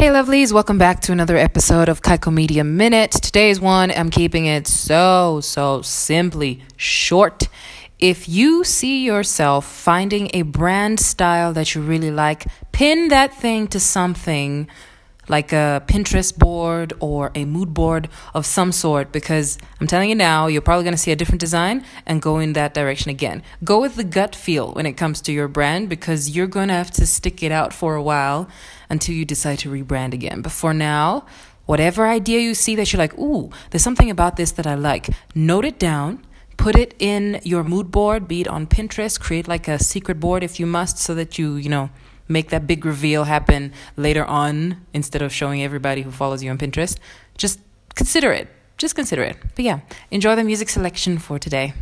Hey, lovelies, welcome back to another episode of Kaiko Media Minute. Today's one, I'm keeping it so, so simply short. If you see yourself finding a brand style that you really like, pin that thing to something like a Pinterest board or a mood board of some sort because I'm telling you now, you're probably going to see a different design and go in that direction again. Go with the gut feel when it comes to your brand because you're going to have to stick it out for a while until you decide to rebrand again. But for now, whatever idea you see that you're like, ooh, there's something about this that I like, note it down put it in your mood board, be it on Pinterest, create like a secret board if you must, so that you, you know, make that big reveal happen later on instead of showing everybody who follows you on Pinterest. Just consider it. Just consider it. But yeah, enjoy the music selection for today.